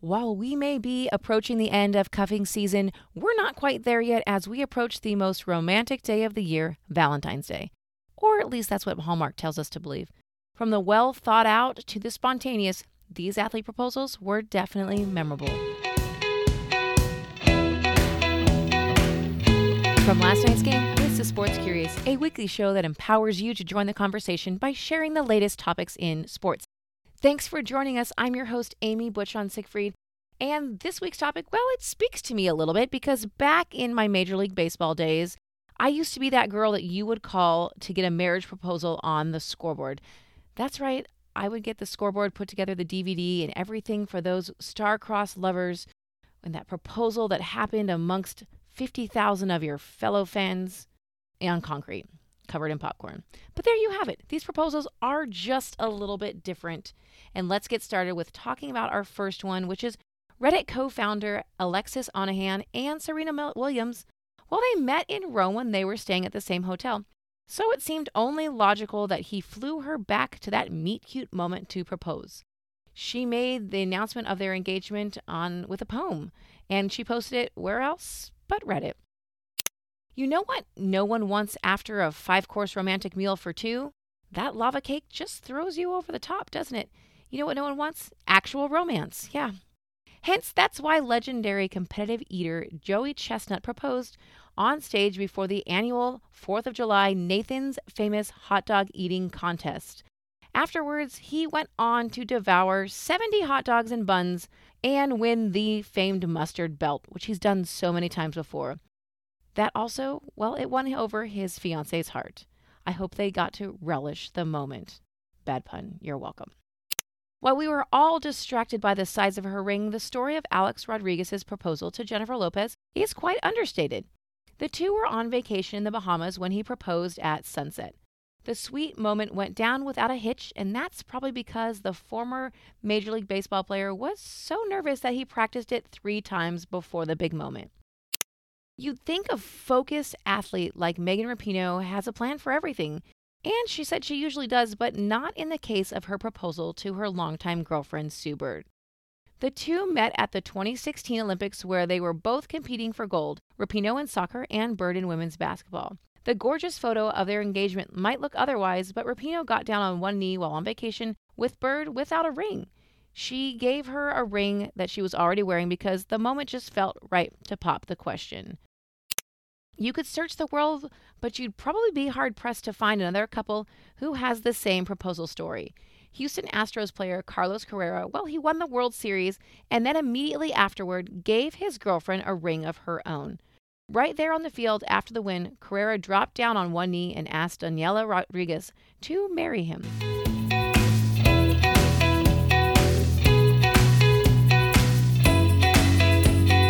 While we may be approaching the end of cuffing season, we're not quite there yet as we approach the most romantic day of the year, Valentine's Day. Or at least that's what Hallmark tells us to believe. From the well thought out to the spontaneous, these athlete proposals were definitely memorable. From last night's game, this is Sports Curious, a weekly show that empowers you to join the conversation by sharing the latest topics in sports. Thanks for joining us. I'm your host, Amy Butchon Siegfried. And this week's topic, well, it speaks to me a little bit because back in my Major League Baseball days, I used to be that girl that you would call to get a marriage proposal on the scoreboard. That's right, I would get the scoreboard, put together the DVD, and everything for those star-crossed lovers, and that proposal that happened amongst 50,000 of your fellow fans on concrete covered in popcorn. But there you have it. These proposals are just a little bit different. And let's get started with talking about our first one, which is Reddit co founder Alexis Ohanian and Serena Williams. Well, they met in Rome when they were staying at the same hotel. So it seemed only logical that he flew her back to that meet cute moment to propose. She made the announcement of their engagement on with a poem, and she posted it where else but Reddit. You know what no one wants after a five course romantic meal for two? That lava cake just throws you over the top, doesn't it? You know what no one wants? Actual romance. Yeah. Hence, that's why legendary competitive eater Joey Chestnut proposed on stage before the annual 4th of July Nathan's Famous Hot Dog Eating Contest. Afterwards, he went on to devour 70 hot dogs and buns and win the famed mustard belt, which he's done so many times before. That also, well, it won over his fiance's heart. I hope they got to relish the moment. Bad pun, you're welcome. While we were all distracted by the size of her ring, the story of Alex Rodriguez's proposal to Jennifer Lopez is quite understated. The two were on vacation in the Bahamas when he proposed at sunset. The sweet moment went down without a hitch, and that's probably because the former Major League Baseball player was so nervous that he practiced it three times before the big moment. You'd think a focused athlete like Megan Rapinoe has a plan for everything, and she said she usually does, but not in the case of her proposal to her longtime girlfriend, Sue Bird. The two met at the 2016 Olympics where they were both competing for gold, Rapinoe in soccer and Bird in women's basketball. The gorgeous photo of their engagement might look otherwise, but Rapinoe got down on one knee while on vacation with Bird without a ring. She gave her a ring that she was already wearing because the moment just felt right to pop the question. You could search the world, but you'd probably be hard pressed to find another couple who has the same proposal story. Houston Astros player Carlos Correa, well, he won the World Series and then immediately afterward gave his girlfriend a ring of her own. Right there on the field after the win, Correa dropped down on one knee and asked Daniela Rodriguez to marry him.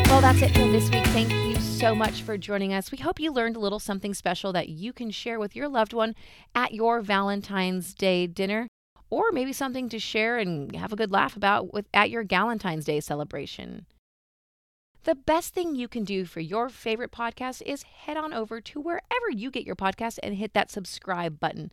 Well, that's it for this week. So much for joining us. We hope you learned a little something special that you can share with your loved one at your Valentine's Day dinner, or maybe something to share and have a good laugh about with at your Galentine's Day celebration. The best thing you can do for your favorite podcast is head on over to wherever you get your podcast and hit that subscribe button.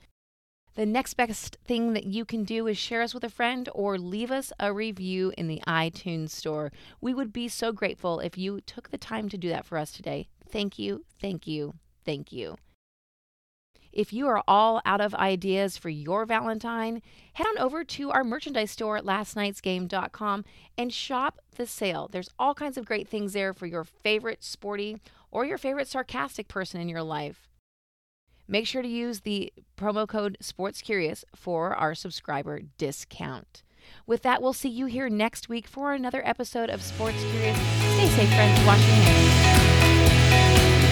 The next best thing that you can do is share us with a friend or leave us a review in the iTunes store. We would be so grateful if you took the time to do that for us today. Thank you, thank you, thank you. If you are all out of ideas for your Valentine, head on over to our merchandise store at lastnightsgame.com and shop the sale. There's all kinds of great things there for your favorite sporty or your favorite sarcastic person in your life. Make sure to use the promo code SportsCurious for our subscriber discount. With that, we'll see you here next week for another episode of Sports Curious. Stay safe, friends. Wash your hands.